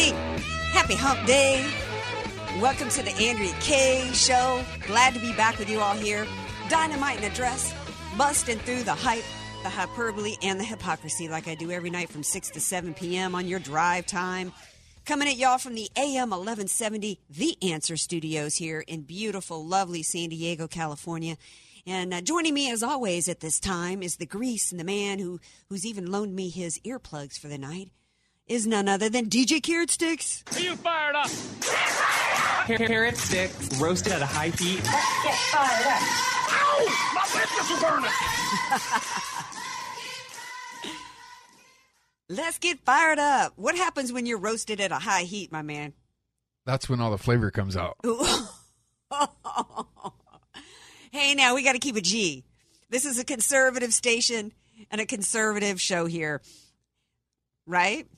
Happy hump day. Welcome to the Andrea Kaye Show. Glad to be back with you all here. Dynamite in a dress, busting through the hype, the hyperbole, and the hypocrisy like I do every night from 6 to 7 p.m. on your drive time. Coming at y'all from the AM 1170 The Answer Studios here in beautiful, lovely San Diego, California. And uh, joining me as always at this time is the grease and the man who who's even loaned me his earplugs for the night is none other than DJ Carrot Sticks. Are you fired up? Carrot sticks roasted at a high heat. Get fired up. Ow! My whiskers are burning. Let's get fired up. What happens when you're roasted at a high heat, my man? That's when all the flavor comes out. hey, now we got to keep a G. This is a conservative station and a conservative show here, right?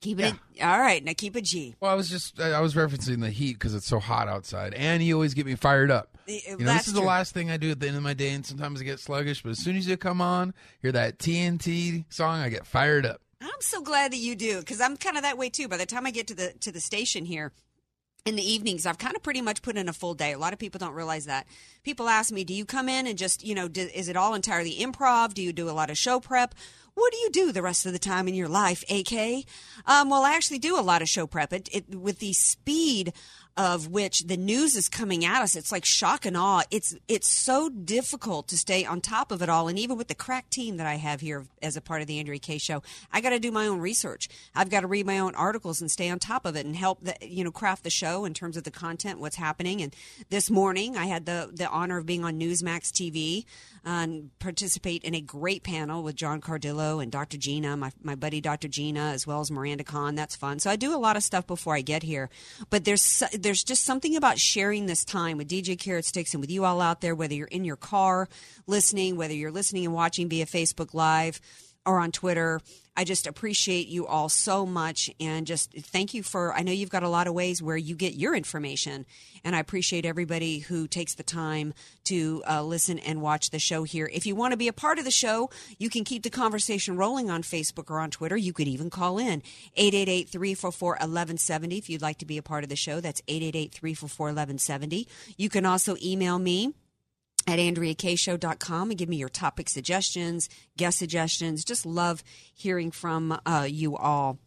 Keep it. Yeah. all right, now keep a G. Well, I was just I was referencing the heat because it's so hot outside, and you always get me fired up. Uh, you know, this is true. the last thing I do at the end of my day, and sometimes I get sluggish. But as soon as you come on, hear that TNT song, I get fired up. I'm so glad that you do because I'm kind of that way too. By the time I get to the to the station here, in the evenings i've kind of pretty much put in a full day a lot of people don't realize that people ask me do you come in and just you know do, is it all entirely improv do you do a lot of show prep what do you do the rest of the time in your life, AK? Um, well, I actually do a lot of show prep. It, it, with the speed of which the news is coming at us, it's like shock and awe. It's it's so difficult to stay on top of it all. And even with the crack team that I have here as a part of the Andrea Kaye show, I got to do my own research. I've got to read my own articles and stay on top of it and help the, you know craft the show in terms of the content, what's happening. And this morning, I had the the honor of being on Newsmax TV and participate in a great panel with John Cardillo and Dr. Gina, my, my buddy Dr. Gina, as well as Miranda Khan. That's fun. So I do a lot of stuff before I get here. But there's there's just something about sharing this time with DJ Carrot Sticks and with you all out there, whether you're in your car listening, whether you're listening and watching via Facebook Live or on Twitter. I just appreciate you all so much and just thank you for. I know you've got a lot of ways where you get your information, and I appreciate everybody who takes the time to uh, listen and watch the show here. If you want to be a part of the show, you can keep the conversation rolling on Facebook or on Twitter. You could even call in 888 344 1170 if you'd like to be a part of the show. That's 888 344 1170. You can also email me at AndreaKayeShow.com and give me your topic suggestions, guest suggestions. Just love hearing from uh, you all.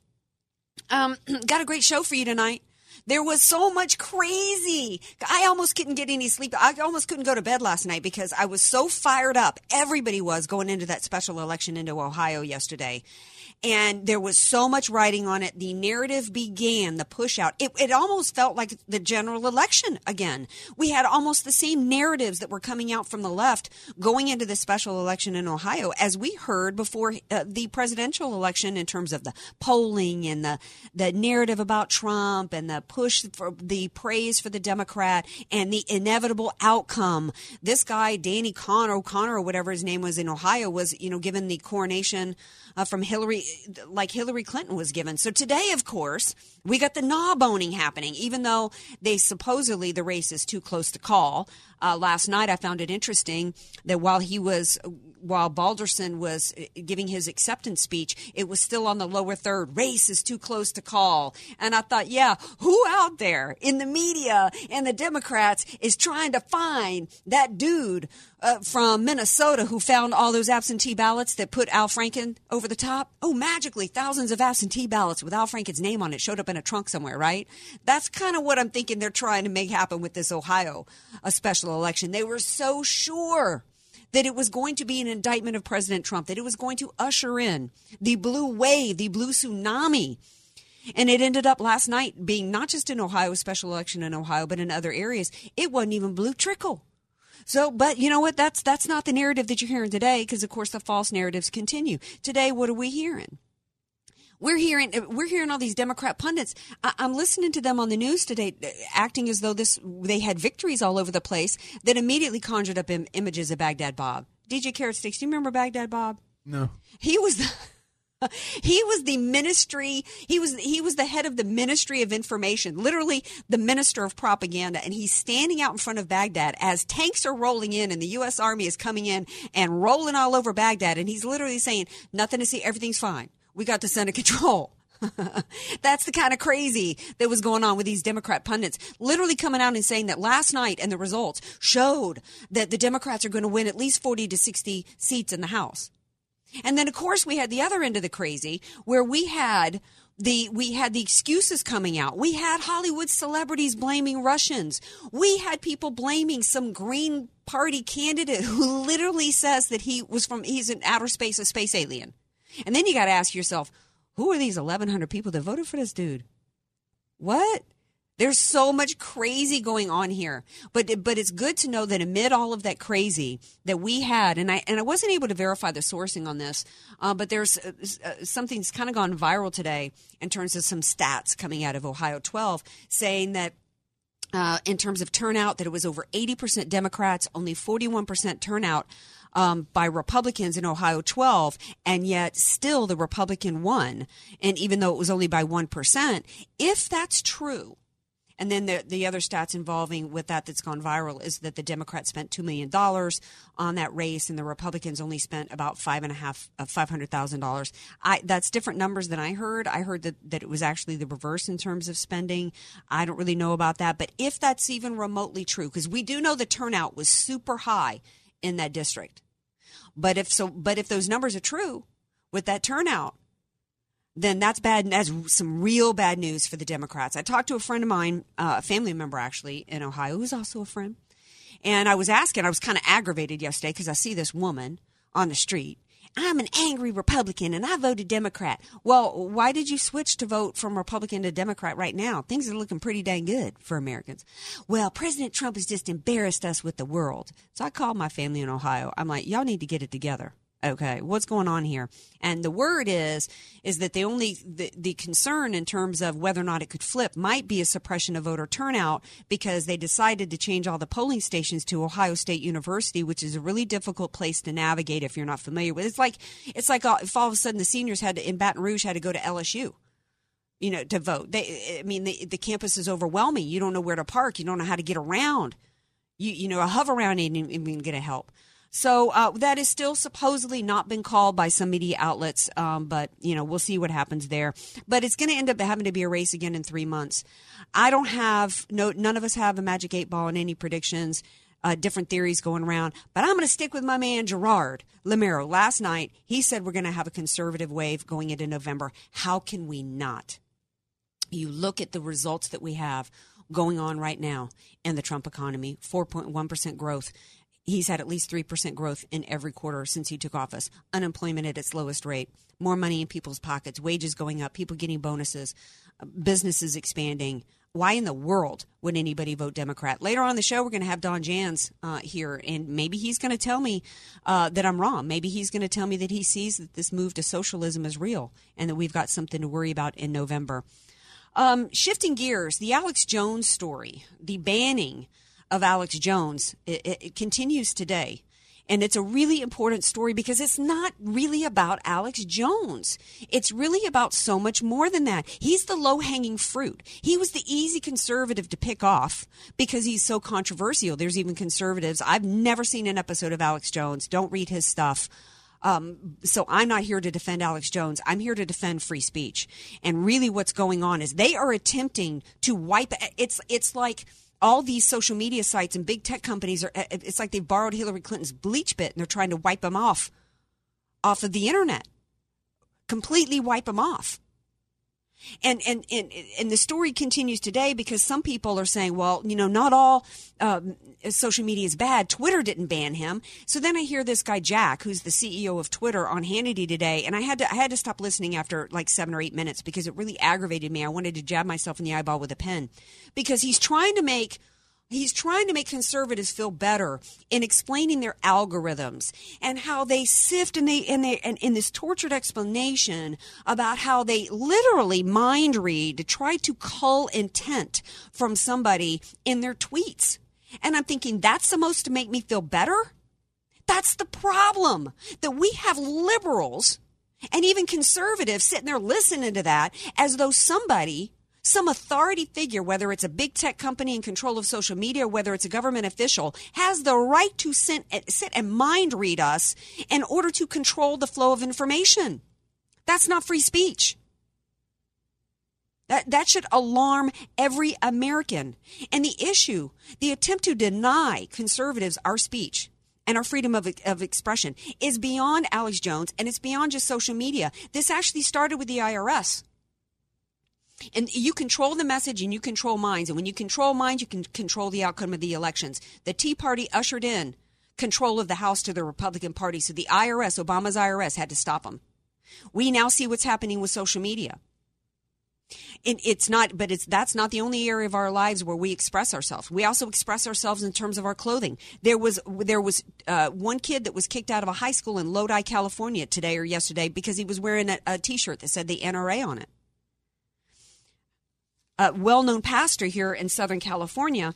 Um, got a great show for you tonight. There was so much crazy. I almost couldn't get any sleep. I almost couldn't go to bed last night because I was so fired up. Everybody was going into that special election into Ohio yesterday and there was so much writing on it. The narrative began, the push out. It, it, almost felt like the general election again. We had almost the same narratives that were coming out from the left going into the special election in Ohio as we heard before uh, the presidential election in terms of the polling and the, the narrative about Trump and the push for the praise for the Democrat and the inevitable outcome. This guy, Danny Connor, O'Connor or whatever his name was in Ohio was, you know, given the coronation uh, from Hillary, like Hillary Clinton was given. So today, of course, we got the knob owning happening, even though they supposedly the race is too close to call. Uh, last night, I found it interesting that while he was while Balderson was uh, giving his acceptance speech, it was still on the lower third. Race is too close to call. And I thought, yeah, who out there in the media and the Democrats is trying to find that dude uh, from Minnesota who found all those absentee ballots that put Al Franken over the top? Oh, magically, thousands of absentee ballots with Al Franken's name on it showed up in a trunk somewhere, right? That's kind of what I'm thinking they're trying to make happen with this Ohio a special election. They were so sure that it was going to be an indictment of President Trump, that it was going to usher in the blue wave, the blue tsunami. And it ended up last night being not just an Ohio special election in Ohio, but in other areas. It wasn't even blue trickle. So, but you know what? That's that's not the narrative that you're hearing today, because of course the false narratives continue. Today, what are we hearing? We're hearing we're hearing all these Democrat pundits. I, am listening to them on the news today, acting as though this they had victories all over the place. That immediately conjured up Im- images of Baghdad Bob. DJ Carrot Sticks, do you remember Baghdad Bob? No. He was the he was the ministry he was he was the head of the ministry of information literally the minister of propaganda and he's standing out in front of baghdad as tanks are rolling in and the us army is coming in and rolling all over baghdad and he's literally saying nothing to see everything's fine we got this under control. That's the kind of crazy that was going on with these Democrat pundits, literally coming out and saying that last night and the results showed that the Democrats are going to win at least 40 to 60 seats in the House. And then, of course, we had the other end of the crazy where we had the we had the excuses coming out. We had Hollywood celebrities blaming Russians. We had people blaming some Green Party candidate who literally says that he was from he's an outer space a space alien. And then you got to ask yourself, who are these 1,100 people that voted for this dude? What? There's so much crazy going on here, but but it's good to know that amid all of that crazy that we had, and I and I wasn't able to verify the sourcing on this, uh, but there's uh, uh something's kind of gone viral today in terms of some stats coming out of Ohio 12 saying that uh, in terms of turnout, that it was over 80% Democrats, only 41% turnout um, by Republicans in Ohio 12, and yet still the Republican won. And even though it was only by 1%, if that's true, and then the, the other stats involving with that that's gone viral is that the Democrats spent $2 million on that race and the Republicans only spent about five and a half, uh, $500,000. I, that's different numbers than I heard. I heard that, that it was actually the reverse in terms of spending. I don't really know about that. But if that's even remotely true, because we do know the turnout was super high in that district. But if so, but if those numbers are true with that turnout, then that's bad. That's some real bad news for the Democrats. I talked to a friend of mine, uh, a family member actually in Ohio, who's also a friend, and I was asking. I was kind of aggravated yesterday because I see this woman on the street I'm an angry Republican and I voted Democrat. Well, why did you switch to vote from Republican to Democrat right now? Things are looking pretty dang good for Americans. Well, President Trump has just embarrassed us with the world. So I called my family in Ohio. I'm like, y'all need to get it together. Okay, what's going on here? And the word is is that the only the, the concern in terms of whether or not it could flip might be a suppression of voter turnout because they decided to change all the polling stations to Ohio State University, which is a really difficult place to navigate if you're not familiar with. It's like it's like uh, if all of a sudden the seniors had to, in Baton Rouge had to go to LSU you know, to vote. They, I mean, the, the campus is overwhelming. You don't know where to park. You don't know how to get around. You, you know, a Hoveround ain't even going to help. So uh, that is still supposedly not been called by some media outlets, um, but you know we'll see what happens there. But it's going to end up having to be a race again in three months. I don't have no, none of us have a magic eight ball in any predictions. Uh, different theories going around, but I'm going to stick with my man Gerard Lamero. Last night he said we're going to have a conservative wave going into November. How can we not? You look at the results that we have going on right now in the Trump economy 4.1% growth He's had at least 3% growth in every quarter since he took office. Unemployment at its lowest rate, more money in people's pockets, wages going up, people getting bonuses, businesses expanding. Why in the world would anybody vote Democrat? Later on the show, we're going to have Don Jans uh, here, and maybe he's going to tell me uh, that I'm wrong. Maybe he's going to tell me that he sees that this move to socialism is real and that we've got something to worry about in November. Um, shifting gears, the Alex Jones story, the banning of Alex Jones. It, it, it continues today. And it's a really important story because it's not really about Alex Jones. It's really about so much more than that. He's the low hanging fruit. He was the easy conservative to pick off because he's so controversial. There's even conservatives. I've never seen an episode of Alex Jones. Don't read his stuff. Um, so I'm not here to defend Alex Jones. I'm here to defend free speech. And really, what's going on is they are attempting to wipe. It's it's like all these social media sites and big tech companies are eh, eh, it's like they've borrowed Hillary Clinton's BleachBit and they're trying to wipe them off off of the internet. Completely wipe them off. And, and, and, and the story continues today because some people are saying, well, you know, not all um, social media is bad. Twitter didn't ban him. So then I hear this guy, Jack, who's the CEO of Twitter on Hannity today. And I had to, I had to stop listening after like seven or eight minutes because it really aggravated me. I wanted to jab myself in the eyeball with a pen because he's trying to make He's trying to make conservatives feel better in explaining their algorithms and how they sift and they and they and in this tortured explanation about how they literally mind read to try to cull intent from somebody in their tweets. And I'm thinking that's supposed to make me feel better? That's the problem. That we have liberals and even conservatives sitting there listening to that as though somebody some authority figure, whether it's a big tech company in control of social media, whether it's a government official, has the right to sit, sit and mind read us in order to control the flow of information. That's not free speech. That, that should alarm every American. And the issue, the attempt to deny conservatives our speech and our freedom of, of expression is beyond Alex Jones and it's beyond just social media. This actually started with the IRS. And you control the message and you control minds. And when you control minds, you can control the outcome of the elections. The Tea Party ushered in control of the House to the Republican Party. So the IRS, Obama's IRS, had to stop them. We now see what's happening with social media. And it's not, but it's that's not the only area of our lives where we express ourselves. We also express ourselves in terms of our clothing. There was there was uh, one kid that was kicked out of a high school in Lodi, California, today or yesterday because he was wearing a a T-shirt that said the NRA on it a well-known pastor here in Southern California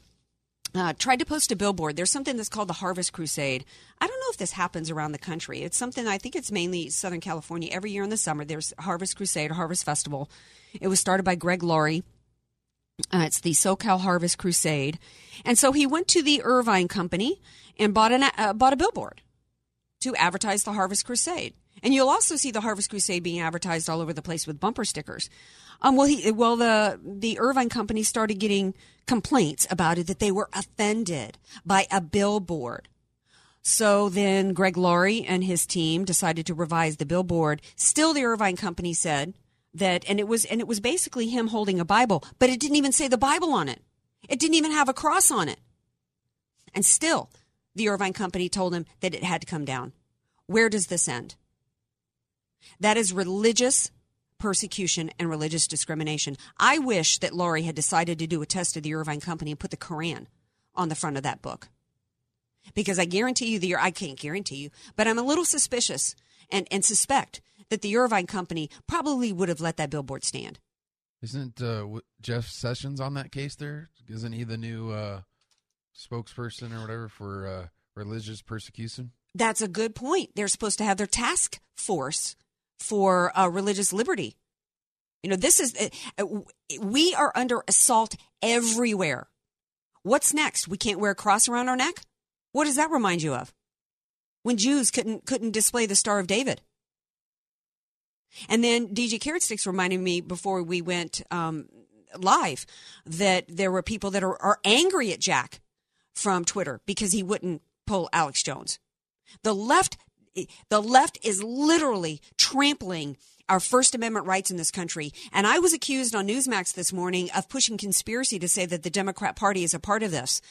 uh, tried to post a billboard. There's something that's called the Harvest Crusade. I don't know if this happens around the country. It's something I think it's mainly Southern California. Every year in the summer, there's Harvest Crusade, Harvest Festival. It was started by Greg Laurie. Uh, it's the SoCal Harvest Crusade, and so he went to the Irvine Company and bought an uh, bought a billboard to advertise the Harvest Crusade. And you'll also see the Harvest Crusade being advertised all over the place with bumper stickers. Um, well, he, well, the the Irvine company started getting complaints about it that they were offended by a billboard. So then Greg Laurie and his team decided to revise the billboard. Still, the Irvine company said that, and it was and it was basically him holding a Bible, but it didn't even say the Bible on it. It didn't even have a cross on it. And still, the Irvine company told him that it had to come down. Where does this end? That is religious persecution and religious discrimination. I wish that Laurie had decided to do a test of the Irvine Company and put the Koran on the front of that book. Because I guarantee you, the I can't guarantee you, but I'm a little suspicious and, and suspect that the Irvine Company probably would have let that billboard stand. Isn't uh, Jeff Sessions on that case there? Isn't he the new uh, spokesperson or whatever for uh, religious persecution? That's a good point. They're supposed to have their task force for uh, religious liberty. You know, this is, uh, we are under assault everywhere. What's next? We can't wear a cross around our neck? What does that remind you of? When Jews couldn't, couldn't display the Star of David. And then DJ Carrot Sticks reminded me before we went um, live that there were people that are, are angry at Jack from Twitter because he wouldn't pull Alex Jones. The left the left is literally trampling our First Amendment rights in this country. And I was accused on Newsmax this morning of pushing conspiracy to say that the Democrat Party is a part of this.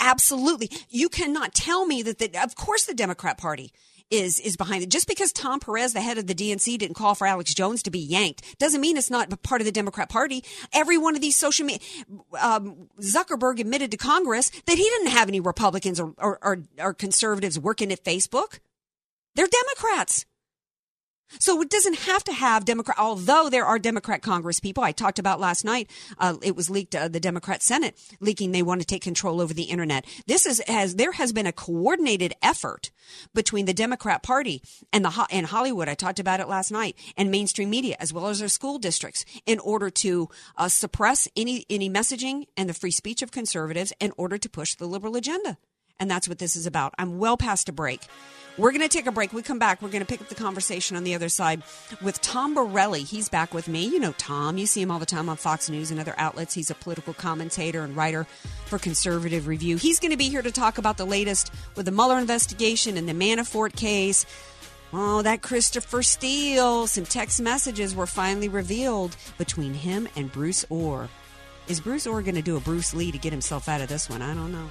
Absolutely. You cannot tell me that the, of course the Democrat Party is is behind it. Just because Tom Perez, the head of the DNC, didn't call for Alex Jones to be yanked, doesn't mean it's not part of the Democrat Party. Every one of these social media, um, Zuckerberg admitted to Congress that he didn't have any Republicans or, or, or, or conservatives working at Facebook. They're Democrats. So it doesn't have to have Democrat, although there are Democrat Congress people. I talked about last night. Uh, it was leaked, uh, the Democrat Senate leaking they want to take control over the internet. This is, has, there has been a coordinated effort between the Democrat Party and the, and Hollywood. I talked about it last night and mainstream media as well as their school districts in order to uh, suppress any, any messaging and the free speech of conservatives in order to push the liberal agenda. And that's what this is about. I'm well past a break. We're going to take a break. We come back. We're going to pick up the conversation on the other side with Tom Borelli. He's back with me. You know Tom. You see him all the time on Fox News and other outlets. He's a political commentator and writer for Conservative Review. He's going to be here to talk about the latest with the Mueller investigation and the Manafort case. Oh, that Christopher Steele. Some text messages were finally revealed between him and Bruce Ohr. Is Bruce Ohr going to do a Bruce Lee to get himself out of this one? I don't know.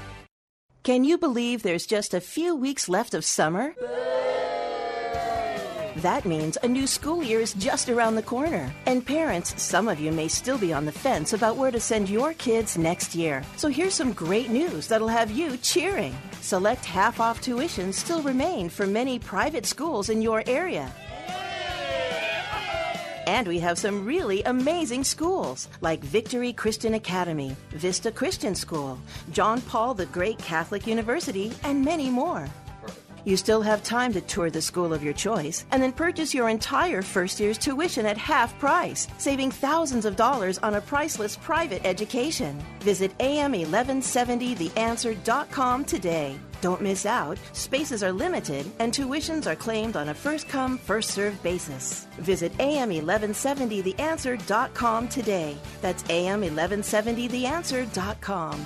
Can you believe there's just a few weeks left of summer? That means a new school year is just around the corner. And parents, some of you may still be on the fence about where to send your kids next year. So here's some great news that'll have you cheering. Select half off tuition still remain for many private schools in your area. And we have some really amazing schools like Victory Christian Academy, Vista Christian School, John Paul the Great Catholic University, and many more. You still have time to tour the school of your choice and then purchase your entire first year's tuition at half price, saving thousands of dollars on a priceless private education. Visit am1170theanswer.com today. Don't miss out. Spaces are limited and tuitions are claimed on a first come, first served basis. Visit am1170theanswer.com today. That's am1170theanswer.com.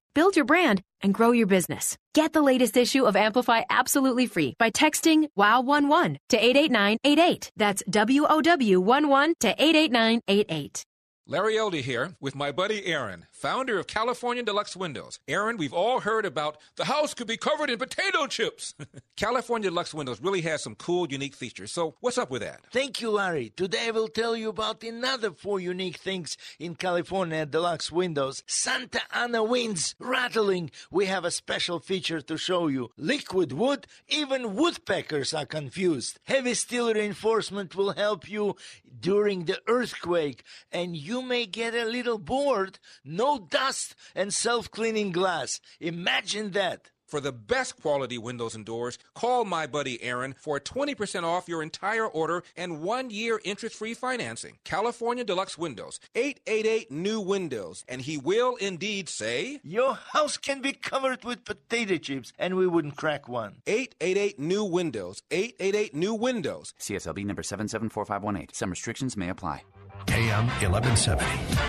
build your brand, and grow your business. Get the latest issue of Amplify absolutely free by texting WOW11 to 88988. That's W-O-W-11 to 88988. Larry Elder here with my buddy Aaron, founder of California Deluxe Windows. Aaron, we've all heard about the house could be covered in potato chips. California Deluxe Windows really has some cool, unique features. So, what's up with that? Thank you, Larry. Today I will tell you about another four unique things in California Deluxe Windows. Santa Ana winds rattling. We have a special feature to show you. Liquid wood, even woodpeckers are confused. Heavy steel reinforcement will help you during the earthquake, and you may get a little bored. No dust and self cleaning glass. Imagine that. For the best quality windows and doors, call my buddy Aaron for 20% off your entire order and one year interest free financing. California Deluxe Windows, 888 New Windows, and he will indeed say, Your house can be covered with potato chips, and we wouldn't crack one. 888 New Windows, 888 New Windows. CSLB number 774518. Some restrictions may apply. AM 1170.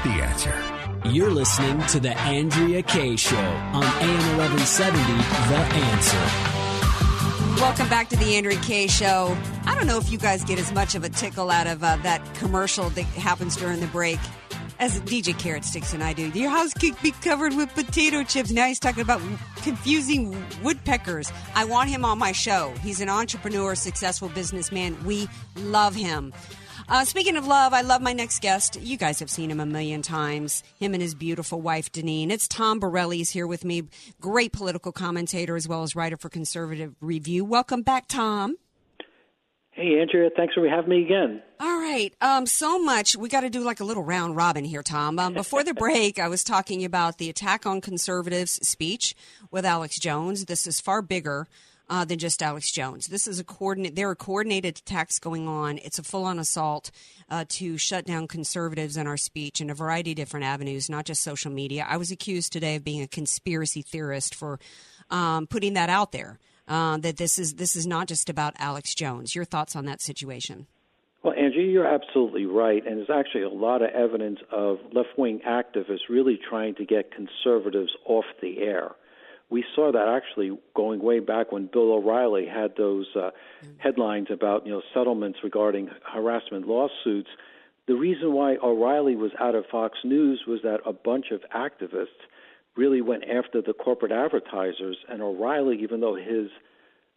The answer. You're listening to The Andrea Kaye Show on AM 1170, The Answer. Welcome back to the Andrea Kaye Show. I don't know if you guys get as much of a tickle out of uh, that commercial that happens during the break as DJ Carrot Sticks and I do. Your house could be covered with potato chips. Now he's talking about confusing woodpeckers. I want him on my show. He's an entrepreneur, successful businessman. We love him. Uh, speaking of love, I love my next guest. You guys have seen him a million times. Him and his beautiful wife, Deneen. It's Tom Borelli is here with me. Great political commentator as well as writer for Conservative Review. Welcome back, Tom. Hey, Andrea, thanks for having me again. All right. Um, so much. We got to do like a little round robin here, Tom. Um, before the break, I was talking about the attack on conservatives speech with Alex Jones. This is far bigger uh, than just Alex Jones. This is a coordinate. There are coordinated attacks going on. It's a full-on assault uh, to shut down conservatives in our speech in a variety of different avenues, not just social media. I was accused today of being a conspiracy theorist for um, putting that out there uh, that this is this is not just about Alex Jones. Your thoughts on that situation? Well, Angie, you're absolutely right, and there's actually a lot of evidence of left-wing activists really trying to get conservatives off the air. We saw that actually going way back when Bill O'Reilly had those uh, headlines about you know settlements regarding harassment lawsuits. The reason why O'Reilly was out of Fox News was that a bunch of activists really went after the corporate advertisers. And O'Reilly, even though his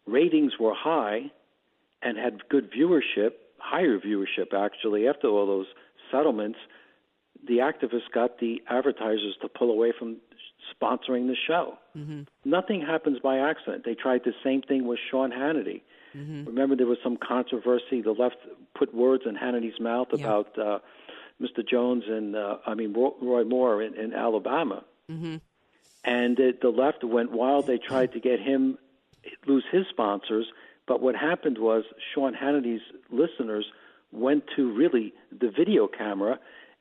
ratings were high and had good viewership, higher viewership actually, after all those settlements, the activists got the advertisers to pull away from sponsoring the show. Mm-hmm. Nothing happens by accident. They tried the same thing with Sean Hannity. Mm-hmm. Remember, there was some controversy. The left put words in Hannity's mouth yeah. about uh, Mr. Jones and uh, I mean Roy Moore in, in Alabama. Mm-hmm. And the, the left went wild. They tried to get him lose his sponsors. But what happened was Sean Hannity's listeners went to really the video camera,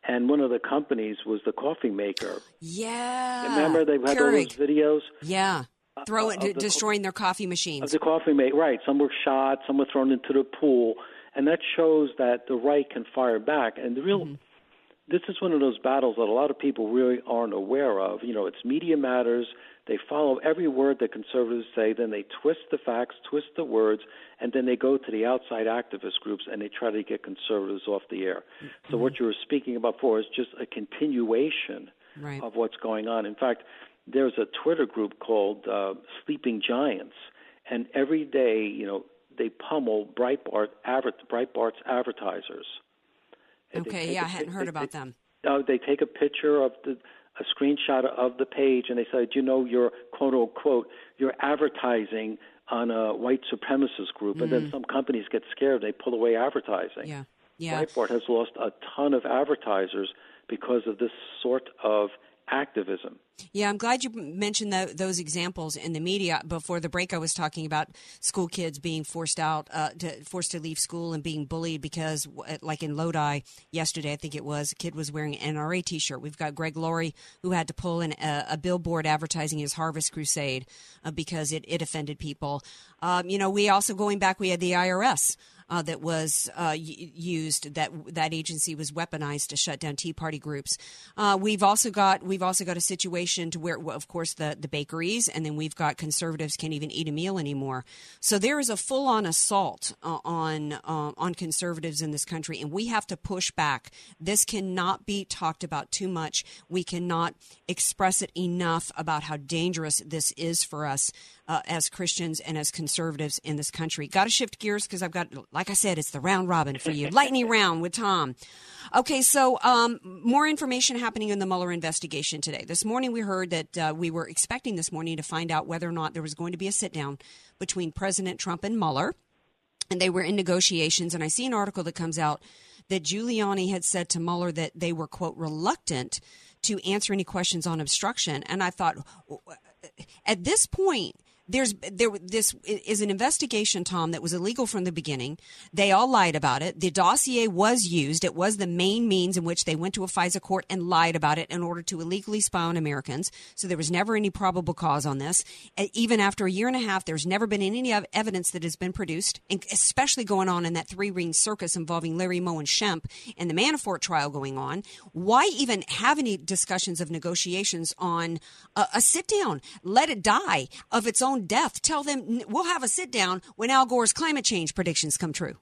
and one of the companies was the coffee maker. Yeah. Remember they had all those videos? Yeah. Throw it, uh, destroying their coffee machines. Of the coffee maker, right. Some were shot, some were thrown into the pool. And that shows that the right can fire back. And the real mm-hmm this is one of those battles that a lot of people really aren't aware of. You know, it's media matters. They follow every word that conservatives say, then they twist the facts, twist the words, and then they go to the outside activist groups and they try to get conservatives off the air. Mm-hmm. So what you were speaking about before is just a continuation right. of what's going on. In fact, there's a Twitter group called uh, Sleeping Giants, and every day, you know, they pummel Breitbart, Breitbart's advertisers Okay, yeah, I hadn't heard about they, them. No, they take a picture of the a screenshot of the page and they say, "Do you know you're quote unquote you're advertising on a white supremacist group?" Mm. And then mm. some companies get scared; they pull away advertising. Yeah, yeah. Breitbart has lost a ton of advertisers because of this sort of activism. Yeah, I'm glad you mentioned the, those examples in the media. Before the break, I was talking about school kids being forced out, uh, to, forced to leave school and being bullied because, like in Lodi yesterday, I think it was, a kid was wearing an NRA T-shirt. We've got Greg Laurie who had to pull in a, a billboard advertising his Harvest Crusade uh, because it, it offended people. Um, you know, we also going back, we had the IRS uh, that was uh, used that that agency was weaponized to shut down Tea Party groups. Uh, we've also got we've also got a situation to where, of course, the the bakeries, and then we've got conservatives can't even eat a meal anymore. So there is a full on assault uh, on uh, on conservatives in this country, and we have to push back. This cannot be talked about too much. We cannot express it enough about how dangerous this is for us uh, as Christians and as conservatives in this country. Got to shift gears because I've got, like I said, it's the round robin for you. Lightning round with Tom. Okay, so um, more information happening in the Mueller investigation today. This morning we heard that uh, we were expecting this morning to find out whether or not there was going to be a sit down between President Trump and Mueller. And they were in negotiations. And I see an article that comes out that Giuliani had said to Mueller that they were, quote, reluctant to answer any questions on obstruction. And I thought, at this point, there's there this is an investigation, Tom, that was illegal from the beginning. They all lied about it. The dossier was used. It was the main means in which they went to a FISA court and lied about it in order to illegally spy on Americans. So there was never any probable cause on this. Even after a year and a half, there's never been any evidence that has been produced, especially going on in that three ring circus involving Larry Moe and Shemp and the Manafort trial going on. Why even have any discussions of negotiations on a, a sit down? Let it die of its own death. Tell them we'll have a sit down when Al Gore's climate change predictions come true.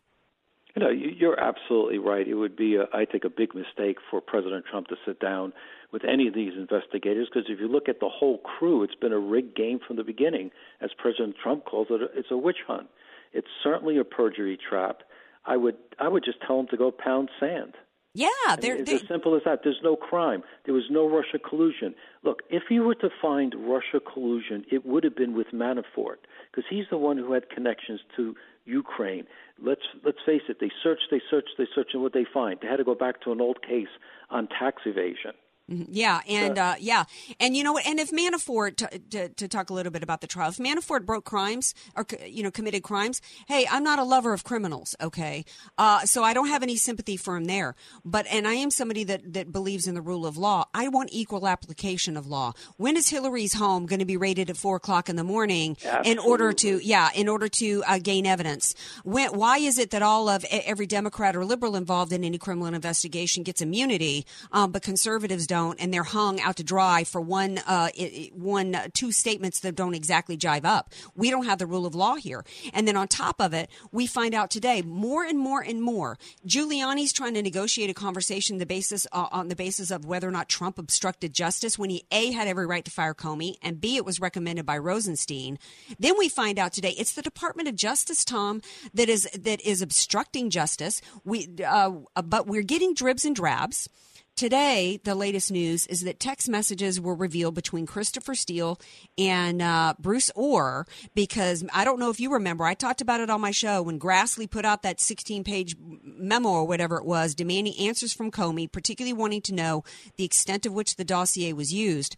You know, you're absolutely right. It would be, a, I think, a big mistake for President Trump to sit down with any of these investigators because if you look at the whole crew, it's been a rigged game from the beginning. As President Trump calls it, it's a witch hunt. It's certainly a perjury trap. I would, I would just tell them to go pound sand. Yeah, they're, I mean, it's as simple as that. There's no crime. There was no Russia collusion. Look, if you were to find Russia collusion, it would have been with Manafort because he's the one who had connections to Ukraine. Let's let's face it. They searched, they searched, they searched, and what they find? They had to go back to an old case on tax evasion. Mm-hmm. Yeah, and uh, yeah, and you know what? And if Manafort, to, to, to, talk a little bit about the trial, if Manafort broke crimes or you know committed crimes, hey, I'm not a lover of criminals, okay? Uh, so I don't have any sympathy for him there. But and I am somebody that that believes in the rule of law. I want equal application of law. When is Hillary's home going to be raided at four o'clock in the morning Absolutely. in order to yeah in order to uh, gain evidence? When, why is it that all of every Democrat or liberal involved in any criminal investigation gets immunity, um, but conservatives don't, and they're hung out to dry for one, uh, one, uh, two statements that don't exactly jive up. We don't have the rule of law here. And then on top of it, we find out today more and more and more. Giuliani's trying to negotiate a conversation the basis uh, on the basis of whether or not Trump obstructed justice when he a had every right to fire Comey and b it was recommended by Rosenstein. Then we find out today it's the Department of Justice, Tom, that is that is obstructing justice. We uh, but we're getting dribs and drabs. Today, the latest news is that text messages were revealed between Christopher Steele and uh, Bruce Ohr because I don't know if you remember, I talked about it on my show when Grassley put out that 16 page memo or whatever it was demanding answers from Comey, particularly wanting to know the extent of which the dossier was used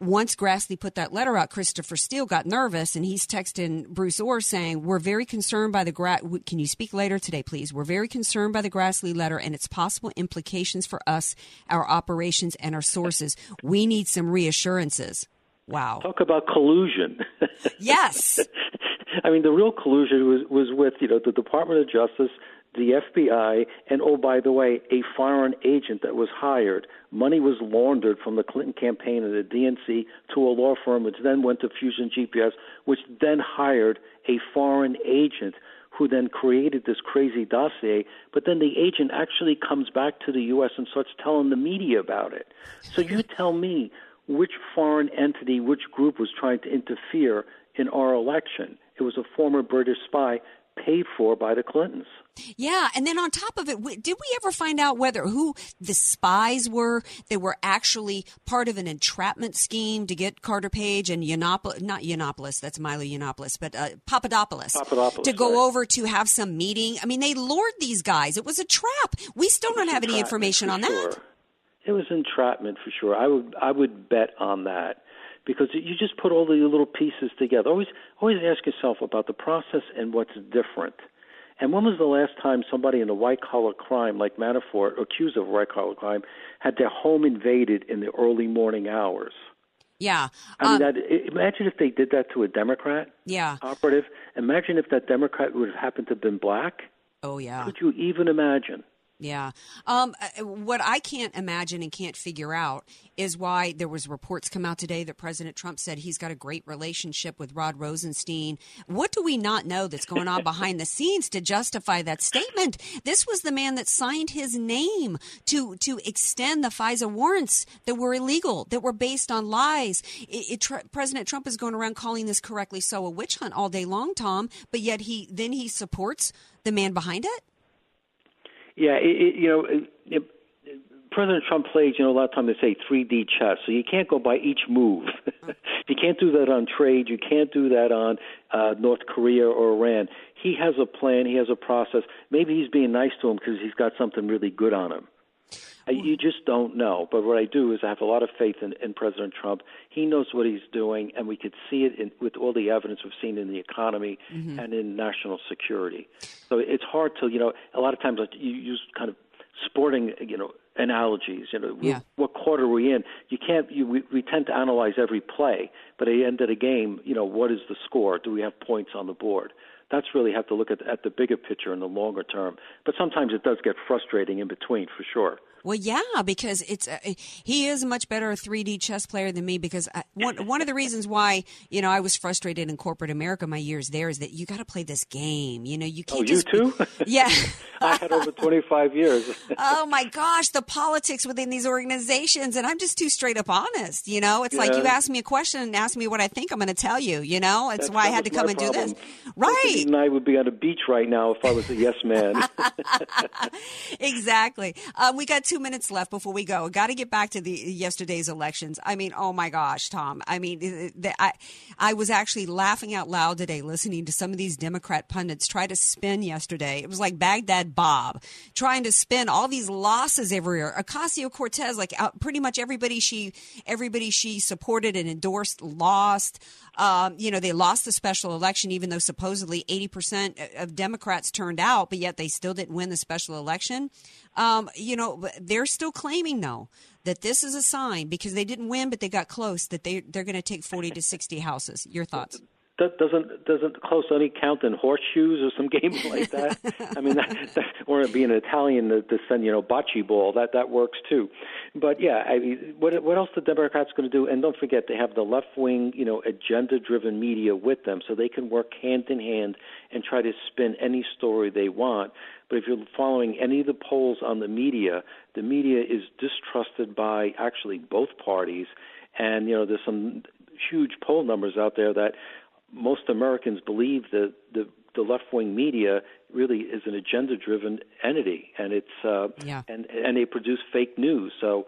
once Grassley put that letter out, Christopher Steele got nervous and he's texting Bruce Ohr saying, We're very concerned by the, Gra- can you speak later today, please? We're very concerned by the Grassley letter and its possible implications for us, our operations, and our sources. We need some reassurances. Wow. Talk about collusion. yes. I mean, the real collusion was, was with, you know, the Department of Justice, the FBI, and oh, by the way, a foreign agent that was hired. Money was laundered from the Clinton campaign and the DNC to a law firm, which then went to Fusion GPS, which then hired a foreign agent who then created this crazy dossier. But then the agent actually comes back to the U.S. and starts telling the media about it. So you tell me which foreign entity, which group was trying to interfere in our election. It was a former British spy paid for by the Clintons. Yeah, and then on top of it, did we ever find out whether who the spies were They were actually part of an entrapment scheme to get Carter Page and Yiannopoulos, not Yiannopoulos, that's Milo Yiannopoulos, but uh, Papadopoulos, Papadopoulos, to go right. over to have some meeting? I mean, they lured these guys. It was a trap. We still don't have any information on sure. that. It was entrapment for sure. I would I would bet on that because you just put all the little pieces together. Always always ask yourself about the process and what's different. And when was the last time somebody in a white collar crime like Manafort, accused of white collar crime, had their home invaded in the early morning hours? Yeah. I mean, Um, that, imagine if they did that to a Democrat yeah. operative. Imagine if that Democrat would have happened to have been black. Oh, yeah. Could you even imagine? Yeah. Um, uh, what I can't imagine and can't figure out is why there was reports come out today that President Trump said he's got a great relationship with Rod Rosenstein. What do we not know that's going on behind the scenes to justify that statement? This was the man that signed his name to to extend the FISA warrants that were illegal, that were based on lies. It, it, tr- President Trump is going around calling this correctly so a witch hunt all day long, Tom. But yet he then he supports the man behind it. Yeah, it, it, you know, it, it, President Trump plays, you know, a lot of times they say 3D chess, so you can't go by each move. you can't do that on trade. You can't do that on uh, North Korea or Iran. He has a plan. He has a process. Maybe he's being nice to him because he's got something really good on him. You just don't know. But what I do is I have a lot of faith in, in President Trump. He knows what he's doing, and we could see it in, with all the evidence we've seen in the economy Mm-hmm. and in national security. So it's hard to, you know, a lot of times like, you use kind of sporting, you know, analogies. You know, Yeah. what quarter are we in? You can't. You, we, we tend to analyze every play, but at the end of the game, you know, what is the score? Do we have points on the board? That's really have to look at at the bigger picture in the longer term. But sometimes it does get frustrating in between, for sure. Well, yeah, because it's uh, he is a much better 3D chess player than me. Because I, one one of the reasons why you know I was frustrated in corporate America my years there is that you got to play this game. You know, you Oh, can't Oh, you just too? yeah. I had over 25 years. oh my gosh, the politics within these organizations, and I'm just too straight up honest. You know, it's like you ask me a question and ask me what I think, I'm going to tell you. You know, it's That's- why I had to come and do this. Right. And I would be on a beach right now if I was a yes man. exactly. Um, we got two minutes left before we go. Got to get back to the yesterday's elections. I mean, oh my gosh, Tom. I mean, the, I I was actually laughing out loud today listening to some of these Democrat pundits try to spin yesterday. It was like Baghdad Bob trying to spin all these losses everywhere. Ocasio Cortez, like uh, pretty much everybody she everybody she supported and endorsed lost. Um, you know, they lost the special election, even though supposedly 80% of Democrats turned out, but yet they still didn't win the special election. Um, you know, they're still claiming, though, that this is a sign because they didn't win, but they got close, that they, they're going to take 40 to 60 houses. Your thoughts? That doesn't doesn't close any count in horseshoes or some game like that. I mean, that, that, or be an Italian to, to send you know bocce ball. That that works too. But yeah, I mean, what what else the Democrats going to do? And don't forget, they have the left wing, you know, agenda driven media with them, so they can work hand in hand and try to spin any story they want. But if you're following any of the polls on the media, the media is distrusted by actually both parties, and you know, there's some huge poll numbers out there that most Americans believe that the the left wing media really is an agenda driven entity and it's uh yeah. and and they produce fake news. So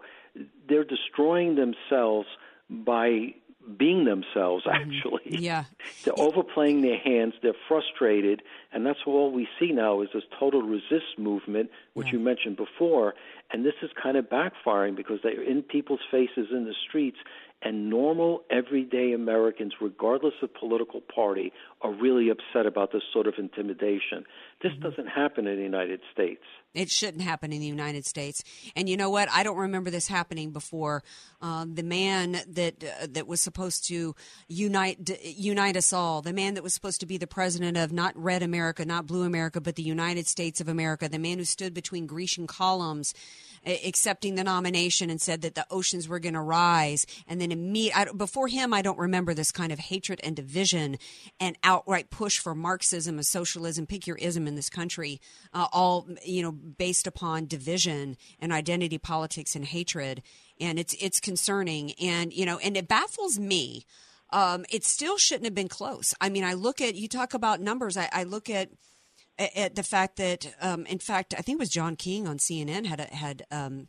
they're destroying themselves by being themselves actually. Yeah. they're overplaying their hands they're frustrated and that's all we see now is this total resist movement which you mentioned before. And this is kind of backfiring because they're in people's faces in the streets and normal everyday Americans, regardless of political party, are really upset about this sort of intimidation. This doesn't happen in the United States. It shouldn't happen in the United States. And you know what? I don't remember this happening before. Uh, the man that uh, that was supposed to unite d- unite us all, the man that was supposed to be the president of not Red America, not Blue America, but the United States of America, the man who stood between Grecian columns, accepting the nomination and said that the oceans were going to rise, and then imme- I, before him, I don't remember this kind of hatred and division and outright push for Marxism and socialism, pick your ism in this country, uh, all you know based upon division and identity politics and hatred, and it's it's concerning, and you know, and it baffles me. Um, it still shouldn't have been close. I mean, I look at you talk about numbers. I, I look at at the fact that, um, in fact, I think it was John King on CNN had a, had um,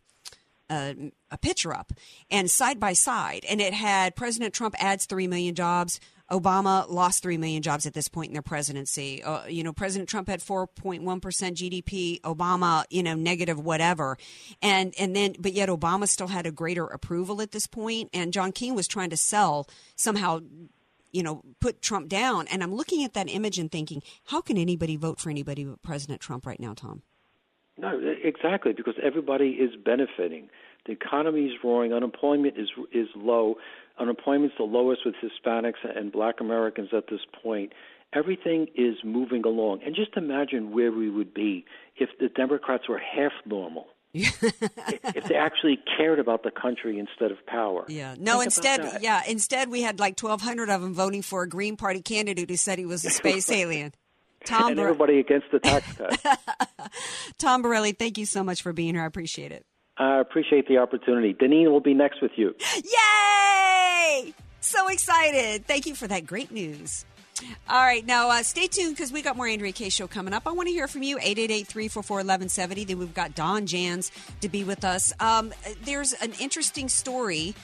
a, a picture up and side by side, and it had President Trump adds three million jobs. Obama lost 3 million jobs at this point in their presidency. Uh, you know, President Trump had 4.1% GDP, Obama, you know, negative whatever. And and then but yet Obama still had a greater approval at this point and John King was trying to sell somehow you know, put Trump down. And I'm looking at that image and thinking, how can anybody vote for anybody but President Trump right now, Tom? No, exactly, because everybody is benefiting. The economy is roaring. Unemployment is is low. Unemployment's the lowest with Hispanics and Black Americans at this point. Everything is moving along. And just imagine where we would be if the Democrats were half normal. if they actually cared about the country instead of power. Yeah. No, Think instead, yeah, instead we had like 1,200 of them voting for a Green Party candidate who said he was a space alien. Tom, and Bar- everybody against the tax cut. Tom Borelli, thank you so much for being here. I appreciate it. I appreciate the opportunity. Deneen will be next with you. Yay! So excited. Thank you for that great news. All right, now uh, stay tuned because we got more Andrea Kaye show coming up. I want to hear from you 888-344-1170. Then we've got Don Jans to be with us. Um, there's an interesting story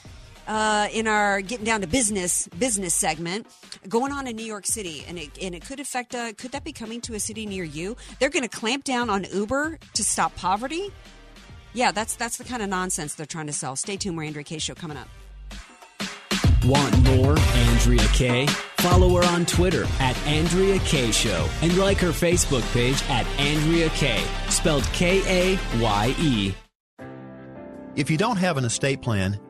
uh, in our getting down to business business segment going on in New York City, and it and it could affect. Uh, could that be coming to a city near you? They're going to clamp down on Uber to stop poverty. yeah, that's that's the kind of nonsense they're trying to sell. Stay tuned. More Andrea Kaye show coming up. Want more Andrea Kaye? Follow her on Twitter at Andrea Kaye Show and like her Facebook page at Andrea Kaye, spelled K A Y E. If you don't have an estate plan,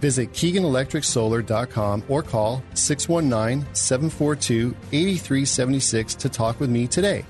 Visit KeeganElectricSolar.com or call 619 742 8376 to talk with me today.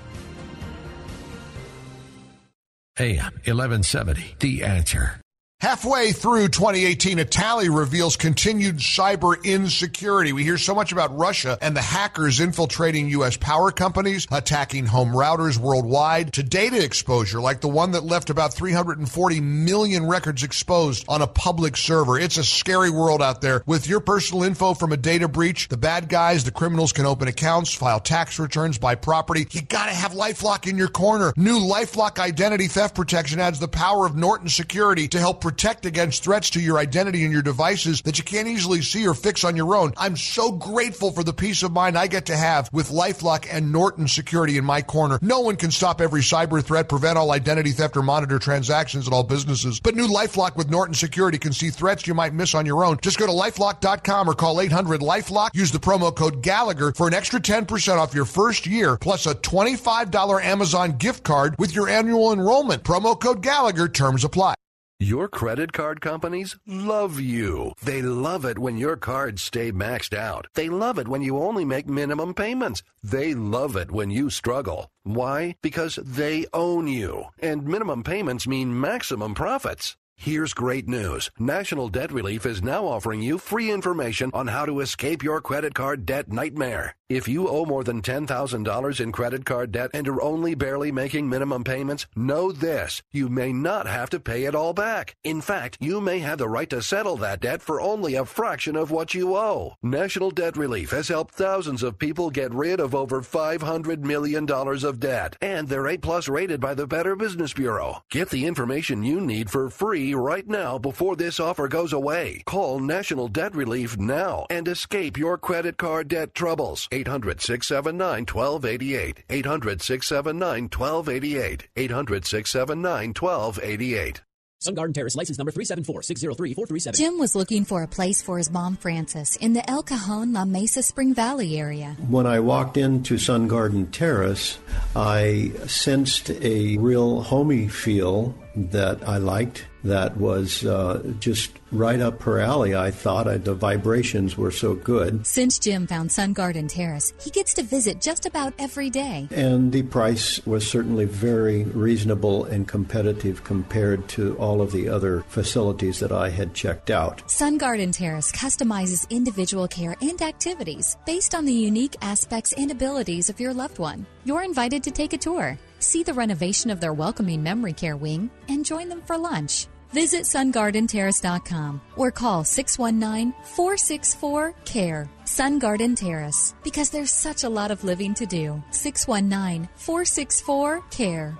AM 1170, The Answer. Halfway through 2018, a tally reveals continued cyber insecurity. We hear so much about Russia and the hackers infiltrating U.S. power companies, attacking home routers worldwide, to data exposure like the one that left about 340 million records exposed on a public server. It's a scary world out there. With your personal info from a data breach, the bad guys, the criminals can open accounts, file tax returns, buy property. You gotta have LifeLock in your corner. New LifeLock identity theft protection adds the power of Norton Security to help protect against threats to your identity and your devices that you can't easily see or fix on your own. I'm so grateful for the peace of mind I get to have with LifeLock and Norton Security in my corner. No one can stop every cyber threat, prevent all identity theft, or monitor transactions at all businesses. But new LifeLock with Norton Security can see threats you might miss on your own. Just go to lifelock.com or call 800 LifeLock. Use the promo code Gallagher for an extra 10% off your first year plus a $25 Amazon gift card with your annual enrollment. Promo code Gallagher. Terms apply. Your credit card companies love you. They love it when your cards stay maxed out. They love it when you only make minimum payments. They love it when you struggle. Why? Because they own you. And minimum payments mean maximum profits. Here's great news. National Debt Relief is now offering you free information on how to escape your credit card debt nightmare. If you owe more than $10,000 in credit card debt and are only barely making minimum payments, know this. You may not have to pay it all back. In fact, you may have the right to settle that debt for only a fraction of what you owe. National Debt Relief has helped thousands of people get rid of over $500 million of debt, and they're A plus rated by the Better Business Bureau. Get the information you need for free right now before this offer goes away. Call National Debt Relief now and escape your credit card debt troubles. 800 679 1288. 800 679 1288. 800 679 1288. Sun Garden Terrace, license number 374-603-437. Jim was looking for a place for his mom, Frances, in the El Cajon, La Mesa, Spring Valley area. When I walked into Sun Garden Terrace, I sensed a real homey feel that I liked. That was uh, just right up her alley. I thought I, the vibrations were so good. Since Jim found Sun Garden Terrace, he gets to visit just about every day. And the price was certainly very reasonable and competitive compared to all of the other facilities that I had checked out. Sun Garden Terrace customizes individual care and activities based on the unique aspects and abilities of your loved one. You're invited to take a tour, see the renovation of their welcoming memory care wing, and join them for lunch. Visit sungardenterrace.com or call 619 464 CARE. Sun Garden Terrace, because there's such a lot of living to do. 619 464 CARE.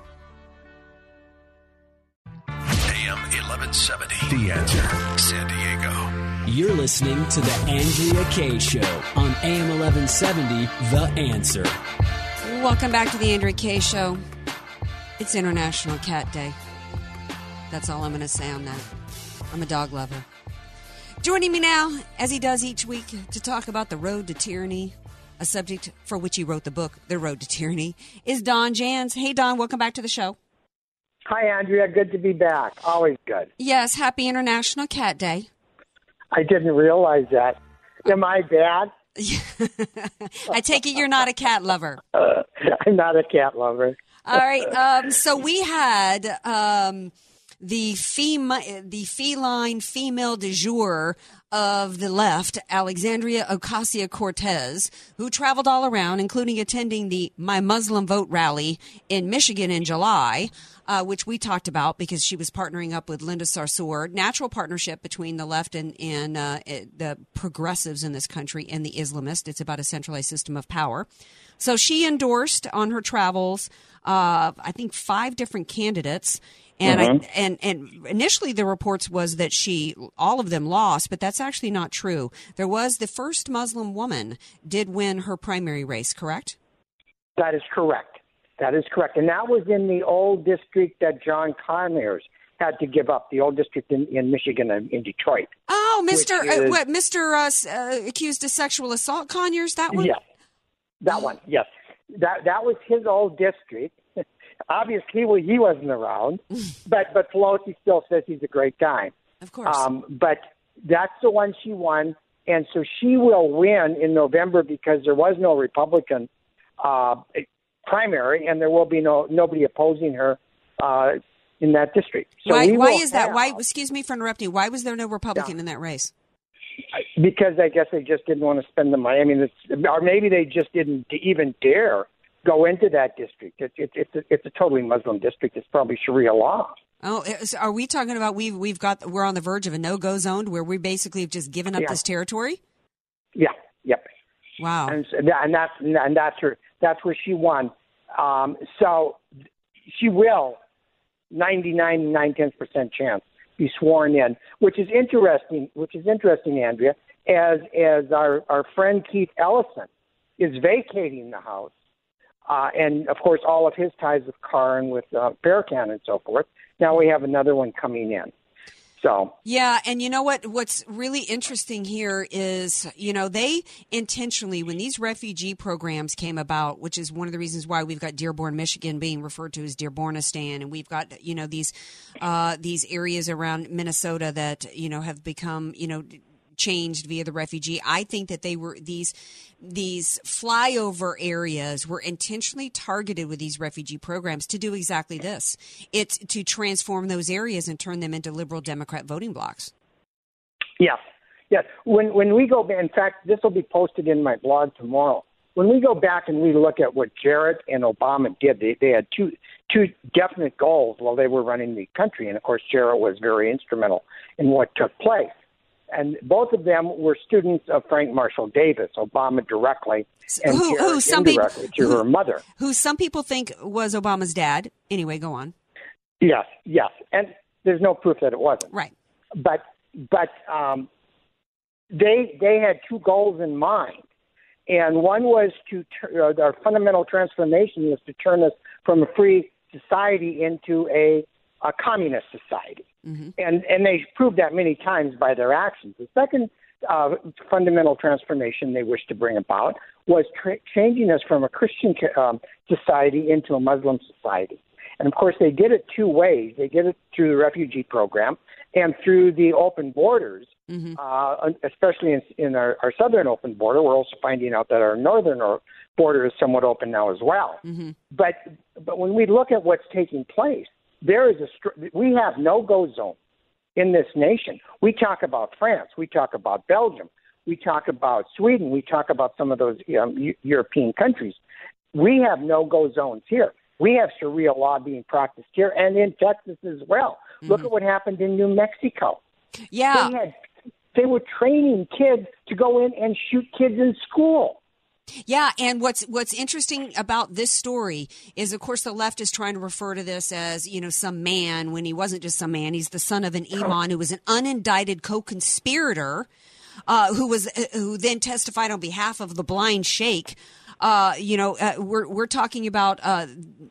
AM 1170. The answer. San Diego. You're listening to The Andrea Kaye Show on AM 1170, The Answer. Welcome back to the Andrea Kaye Show. It's International Cat Day. That's all I'm going to say on that. I'm a dog lover. Joining me now, as he does each week, to talk about the road to tyranny, a subject for which he wrote the book, The Road to Tyranny, is Don Jans. Hey, Don, welcome back to the show. Hi, Andrea. Good to be back. Always good. Yes, happy International Cat Day. I didn't realize that. Am I bad? I take it you're not a cat lover. Uh, I'm not a cat lover. All right. Um, so we had um, the fem- the feline female de jour of the left, Alexandria Ocasio Cortez, who traveled all around, including attending the My Muslim Vote rally in Michigan in July, uh, which we talked about because she was partnering up with Linda Sarsour. Natural partnership between the left and, and uh, the progressives in this country and the Islamists. It's about a centralized system of power. So she endorsed on her travels, uh, I think, five different candidates. And mm-hmm. I, and and initially the reports was that she all of them lost, but that's actually not true. There was the first Muslim woman did win her primary race, correct? That is correct. That is correct, and that was in the old district that John Conyers had to give up, the old district in, in Michigan and in Detroit. Oh, Mister, uh, what Mister uh, uh, accused of sexual assault, Conyers? That one? Yes, that one. Yes, that that was his old district obviously well, he wasn't around, but but Pelosi still says he's a great guy. Of course. Um, but that's the one she won, and so she will win in November because there was no Republican uh, primary, and there will be no nobody opposing her uh, in that district. So why? Why is that? Have, why? Excuse me for interrupting. Why was there no Republican yeah. in that race? Because I guess they just didn't want to spend the money. I mean, it's, or maybe they just didn't even dare go into that district. It's it's it's a, it's a totally Muslim district. It's probably Sharia law. Oh, are we talking about we've we've got we're on the verge of a no go zone where we basically have just given up yeah. this territory? Yeah. Yep. Wow. And, and that's and that's her. That's where she won. Um, so she will ninety nine nine tenths percent chance be sworn in, which is interesting. Which is interesting, Andrea, as as our our friend Keith Ellison is vacating the House uh, and of course all of his ties with CAIR and with uh, Farrakhan and so forth. Now we have another one coming in. So yeah, and you know what? What's really interesting here is you know they intentionally when these refugee programs came about, which is one of the reasons why we've got Dearborn, Michigan, being referred to as Dearbornistan, and we've got you know these uh, these areas around Minnesota that you know have become you know changed via the refugee. I think that they were these these flyover areas were intentionally targeted with these refugee programs to do exactly this. It's to transform those areas and turn them into liberal Democrat voting blocks. Yes, yes. When when we go, in fact, this will be posted in my blog tomorrow. When we go back and we look at what Jarrett and Obama did, they, they had two two definite goals while they were running the country, and of course, Jarrett was very instrumental in what took place and both of them were students of Frank Marshall Davis, Obama directly, and who, who some people, to who, her mother, who some people think was Obama's dad. Anyway, go on. Yes, yes, and there's no proof that it wasn't. Right. But but um, they they had two goals in mind, and one was to uh, our fundamental transformation was to turn us from a free society into a, a communist society. Mm-hmm. And and they proved that many times by their actions. The second uh, fundamental transformation they wished to bring about was tra- changing us from a Christian um, society into a Muslim society. And of course, they did it two ways. They did it through the refugee program and through the open borders, mm-hmm. uh, especially in, in our, our southern open border. We're also finding out that our northern border is somewhat open now as well. Mm-hmm. But but when we look at what's taking place, there is a we have no go zone in this nation. We talk about France, we talk about Belgium, we talk about Sweden, we talk about some of those um, European countries. We have no go zones here. We have Sharia law being practiced here and in Texas as well. Mm-hmm. Look at what happened in New Mexico. Yeah. They, had, they were training kids to go in and shoot kids in school. Yeah, and what's what's interesting about this story is, of course, the left is trying to refer to this as you know some man when he wasn't just some man. He's the son of an imam who was an unindicted co-conspirator, uh, who was uh, who then testified on behalf of the blind sheikh uh, you know, uh, we're we're talking about uh,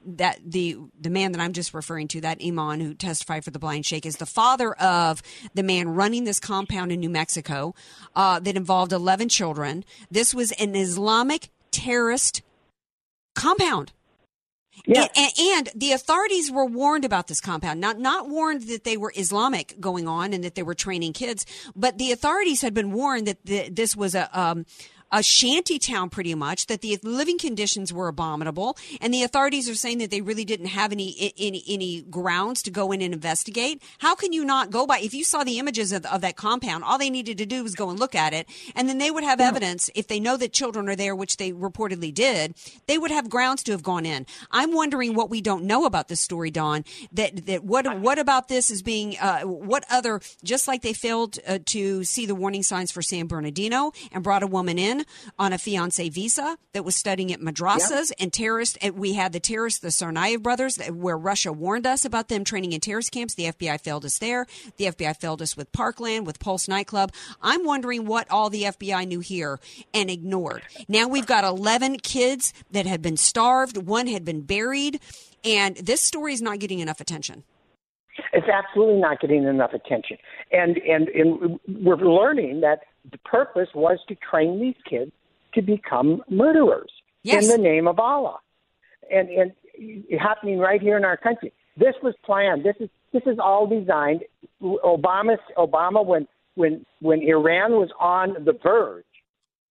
that the the man that I'm just referring to, that imam who testified for the blind sheikh, is the father of the man running this compound in New Mexico uh, that involved 11 children. This was an Islamic terrorist compound. Yeah. And, and, the authorities were warned about this compound. Not not warned that they were Islamic going on and that they were training kids, but the authorities had been warned that the, this was a um, a shanty town pretty much, that the living conditions were abominable, and the authorities are saying that they really didn't have any any any grounds to go in and investigate. How can you not go by if you saw the images of, of that compound? All they needed to do was go and look at it, and then they would have evidence if they know that children are there, which they reportedly did. They would have grounds to have gone in. I'm wondering what we don't know about this story, Don. That that what what about this is being uh, what other just like they failed uh, to see the warning signs for San Bernardino and brought a woman in on a fiance visa that was studying at madrasas yep. and terrorists. And we had the terrorists, the Tsarnaev brothers, where Russia warned us about them training in terrorist camps. The FBI failed us there. The FBI failed us with Parkland, with Pulse nightclub. I'm wondering what all the FBI knew here and ignored. Now we've got 11 kids that had been starved. One had been buried. And this story is not getting enough attention. It's absolutely not getting enough attention. And, and, and we're learning that the purpose was to train these kids to become murderers yes. in the name of Allah, and and happening right here in our country. This was planned. This is this is all designed. Obama Obama when when when Iran was on the verge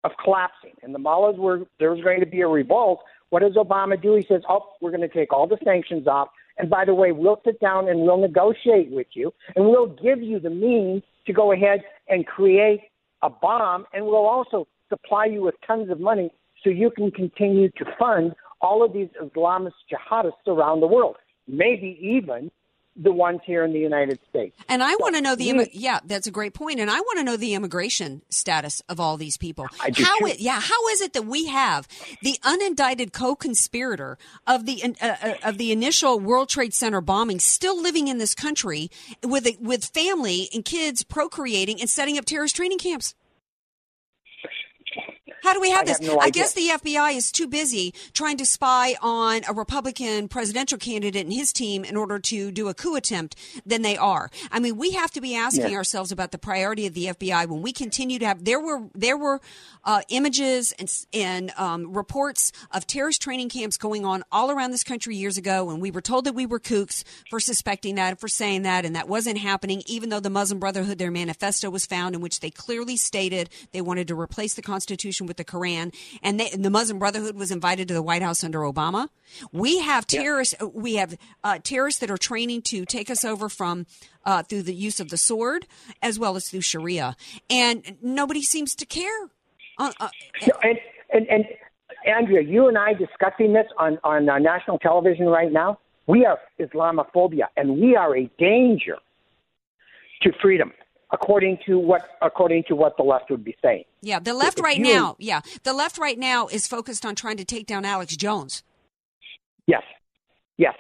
of collapsing and the mullahs were there was going to be a revolt. What does Obama do? He says, "Oh, we're going to take all the sanctions off, and by the way, we'll sit down and we'll negotiate with you, and we'll give you the means to go ahead and create a bomb, and we'll also supply you with tons of money so you can continue to fund all of these Islamist jihadists around the world, maybe even the ones here in the United States. And I so, want to know the yeah, that's a great point. And I want to know the immigration status of all these people. I do how. It, yeah, how is it that we have the unindicted co-conspirator of the uh, uh, of the initial World Trade Center bombing still living in this country with with family and kids procreating and setting up terrorist training camps? How do we have I this? Have no I guess the FBI is too busy trying to spy on a Republican presidential candidate and his team in order to do a coup attempt than they are. I mean, we have to be asking Yeah. ourselves about the priority of the FBI when we continue to have there were there were uh, images and and um, reports of terrorist training camps going on all around this country years ago, and we were told that we were kooks for suspecting that and for saying that, and that wasn't happening. Even though the Muslim Brotherhood, their manifesto was found in which they clearly stated they wanted to replace the Constitution with the Quran, and, they, and the Muslim Brotherhood was invited to the White House under Obama. We have terrorists. We have uh, terrorists that are training to take us over from uh, through the use of the sword as well as through Sharia, and nobody seems to care. Uh, uh, and, and, and Andrea, you and I discussing this on, on uh, national television right now, we are Islamophobia, and we are a danger to freedom, according to what according to what the left would be saying. yeah, the left If right you- now. Yeah, the left right now is focused on trying to take down Alex Jones. Yes, yes.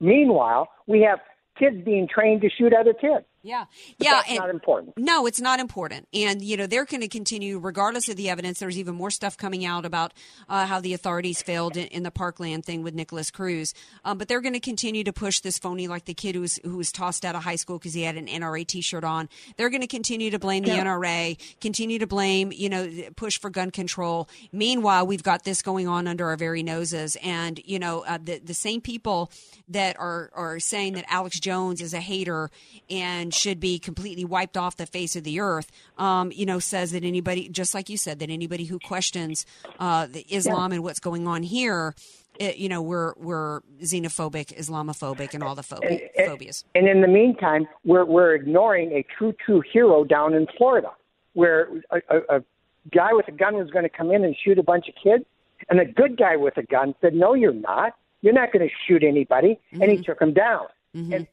Meanwhile, we have kids being trained to shoot other kids. Yeah, But yeah, and- not important. No, it's not important. And, you know, they're going to continue, regardless of the evidence. There's even more stuff coming out about uh, how the authorities failed in, in the Parkland thing with Nikolas Cruz. Um, but they're going to continue to push this phony, like the kid who was, who was tossed out of high school because he had an NRA t shirt on. They're going to continue to blame the NRA, continue to blame, you know, push for gun control. Meanwhile, we've got this going on under our very noses. And, you know, uh, the, the same people that are, are saying that Alex Jones is a hater and should be completely wiped off the face of the earth, um, you know, says that anybody, just like you said, that anybody who questions uh, the Islam and what's going on here, it, you know, we're we're xenophobic, Islamophobic, and all the phobi- And- phobias. And in the meantime, we're we're ignoring a true true hero down in Florida, where a, a, a guy with a gun was going to come in and shoot a bunch of kids, and a good guy with a gun said, "No, you're not. You're not going to shoot anybody," and he took him down. And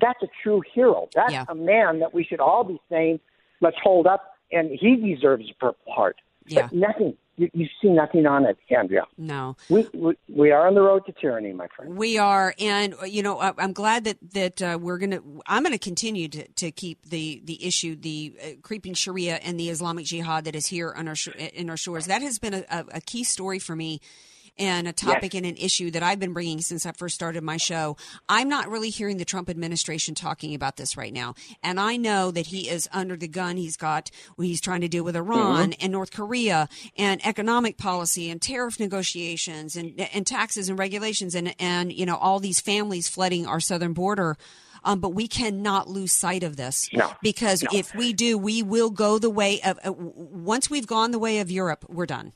that's a true hero. That's a man that we should all be saying, "Let's hold up," and he deserves a Purple Heart. Yeah. But nothing. You, you see nothing on it, Andrea. No. We, we we are on the road to tyranny, my friend. We are, and uh, you know, I- I'm glad that that uh, we're gonna. I'm gonna continue to, to keep the the issue, the uh, creeping Sharia and the Islamic Jihad that is here on our sh- in our shores. That has been a, a, a key story for me. And a topic and an issue that I've been bringing since I first started my show. I'm not really hearing the Trump administration talking about this right now. And I know that he is under the gun. He's got, what he's trying to deal with Iran Mhm. and North Korea and economic policy and tariff negotiations and, and taxes and regulations and, and, you know, all these families flooding our southern border. Um, but we cannot lose sight of this No. because No. if we do, we will go the way of, uh, once we've gone the way of Europe, we're done.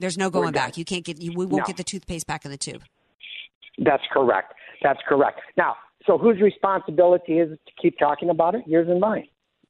There's no going back. You can't get, you, we won't No. get the toothpaste back in the tube. That's correct. That's correct. Now, so whose responsibility is it to keep talking about it? Yours and mine.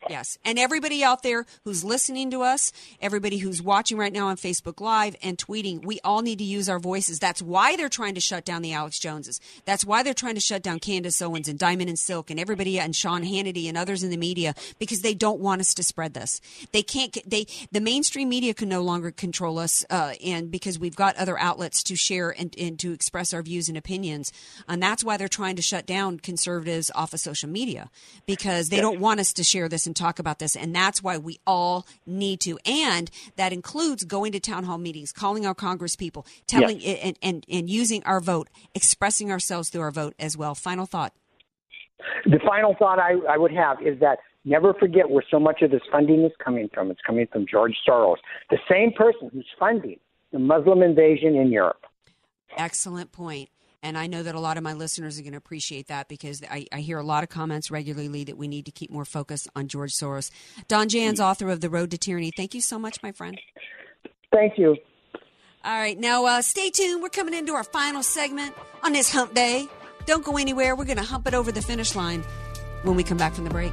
Yes. And everybody out there who's listening to us, everybody who's watching right now on Facebook Live and tweeting, we all need to use our voices. That's why they're trying to shut down the Alex Joneses. That's why they're trying to shut down Candace Owens and Diamond and Silk and everybody and Sean Hannity and others in the media because they don't want us to spread this. They can't, they, the mainstream media can no longer control us, uh, and because we've got other outlets to share and, and to express our views and opinions. And that's why they're trying to shut down conservatives off of social media because they don't want us to share this and talk about this. And that's why we all need to. And that includes going to town hall meetings, calling our Congress people, telling and, and, and using our vote, expressing ourselves through our vote as well. Final thought. The final thought I, I would have is that never forget where so much of this funding is coming from. It's coming from George Soros, the same person who's funding the Muslim invasion in Europe. Excellent point. And I know that a lot of my listeners are going to appreciate that because I, I hear a lot of comments regularly that we need to keep more focus on George Soros. Don Jans, author of The Road to Tyranny. Thank you so much, my friend. Thank you. All right, now uh, stay tuned. We're coming into our final segment on this hump day. Don't go anywhere. We're going to hump it over the finish line when we come back from the break.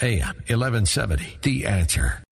AM 1170, The Answer.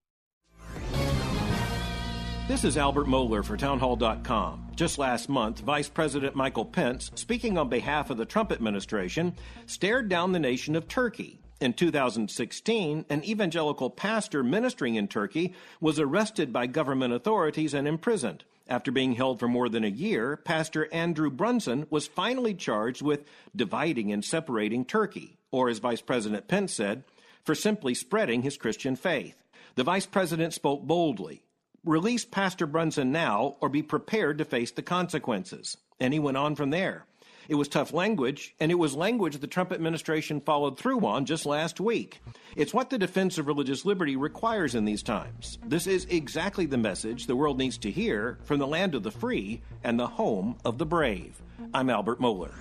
This is Albert Mohler for Townhall.com. Just last month, Vice President Michael Pence, speaking on behalf of the Trump administration, stared down the nation of Turkey. In 2016, an evangelical pastor ministering in Turkey was arrested by government authorities and imprisoned. After being held for more than a year, Pastor Andrew Brunson was finally charged with dividing and separating Turkey, or as Vice President Pence said, for simply spreading his Christian faith. The vice president spoke boldly Release Pastor Brunson now, or be prepared to face the consequences. And he went on from there. It was tough language, and it was language the Trump administration followed through on just last week. It's what the defense of religious liberty requires in these times. This is exactly the message the world needs to hear from the land of the free and the home of the brave. I'm Albert Mohler.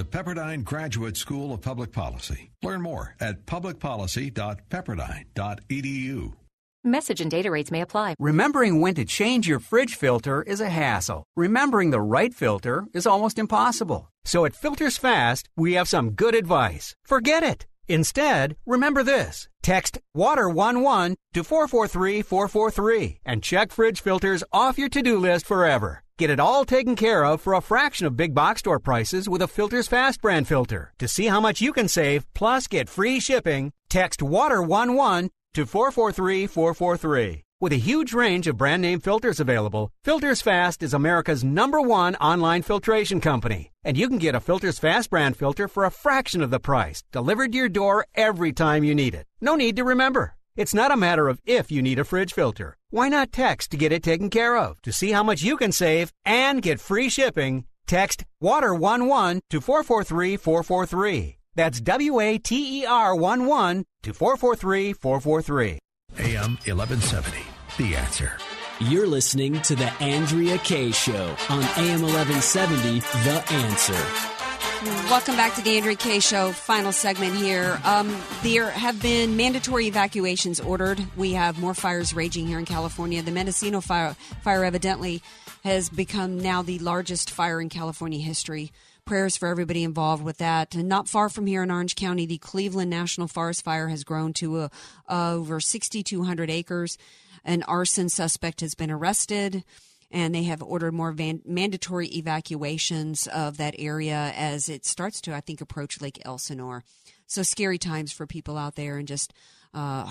The Pepperdine Graduate School of Public Policy. Learn more at publicpolicy.pepperdine.edu. Message and data rates may apply. Remembering when to change your fridge filter is a hassle. Remembering the right filter is almost impossible. So at Filters Fast, we have some good advice. Forget it. Instead, remember this. Text WATER11 to 443443 and check fridge filters off your to-do list forever. Get it all taken care of for a fraction of big box store prices with a Filters Fast brand filter. To see how much you can save, plus get free shipping, text WATER11 to 443443. With a huge range of brand name filters available, Filters Fast is America's number one online filtration company. And you can get a Filters Fast brand filter for a fraction of the price, delivered to your door every time you need it. No need to remember. It's not a matter of if you need a fridge filter. Why not text to get it taken care of? To see how much you can save and get free shipping, text WATER11 to 443443. That's W A T E R 1 1 to 443 443. AM 1170. The answer. You're listening to The Andrea Kaye Show on AM 1170. The answer. Welcome back to the Andrea Kaye Show. Final segment here. Um, there have been mandatory evacuations ordered. We have more fires raging here in California. The Mendocino fire, fire evidently has become now the largest fire in California history prayers for everybody involved with that. And not far from here in Orange County, the Cleveland National Forest Fire has grown to uh, over 6,200 acres. An arson suspect has been arrested, and they have ordered more van- mandatory evacuations of that area as it starts to, I think, approach Lake Elsinore. So scary times for people out there, and just uh,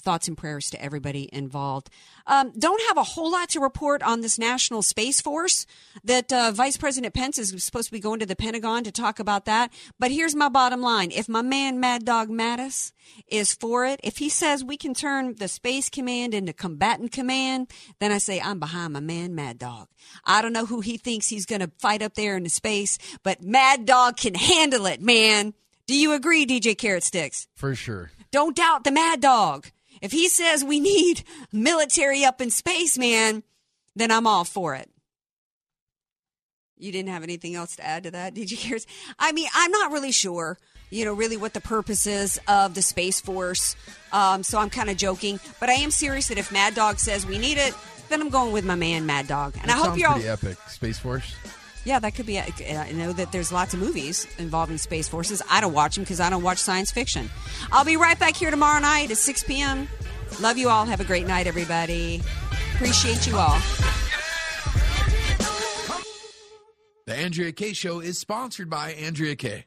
thoughts and prayers to everybody involved. Um, don't have a whole lot to report on this National Space Force that uh, Vice President Pence is supposed to be going to the Pentagon to talk about that. But here's my bottom line. If my man Mad Dog Mattis is for it, if he says we can turn the Space Command into Combatant Command, then I say I'm behind my man Mad Dog. I don't know who he thinks he's going to fight up there in the space, but Mad Dog can handle it, man. Do you agree, DJ Carrot Sticks? For sure. Don't doubt the mad dog. If he says we need military up in space, man, then I'm all for it. You didn't have anything else to add to that, DJ Cares? I mean, I'm not really sure, you know, really what the purpose is of the Space Force. Um, so I'm kind of joking, but I am serious that if Mad Dog says we need it, then I'm going with my man, Mad Dog. And that I hope you're all. epic. Space Force. Yeah, that could be. I know that there's lots of movies involving space forces. I don't watch them because I don't watch science fiction. I'll be right back here tomorrow night at 6 p.m. Love you all. Have a great night, everybody. Appreciate you all. The Andrea Kaye Show is sponsored by Andrea Kaye.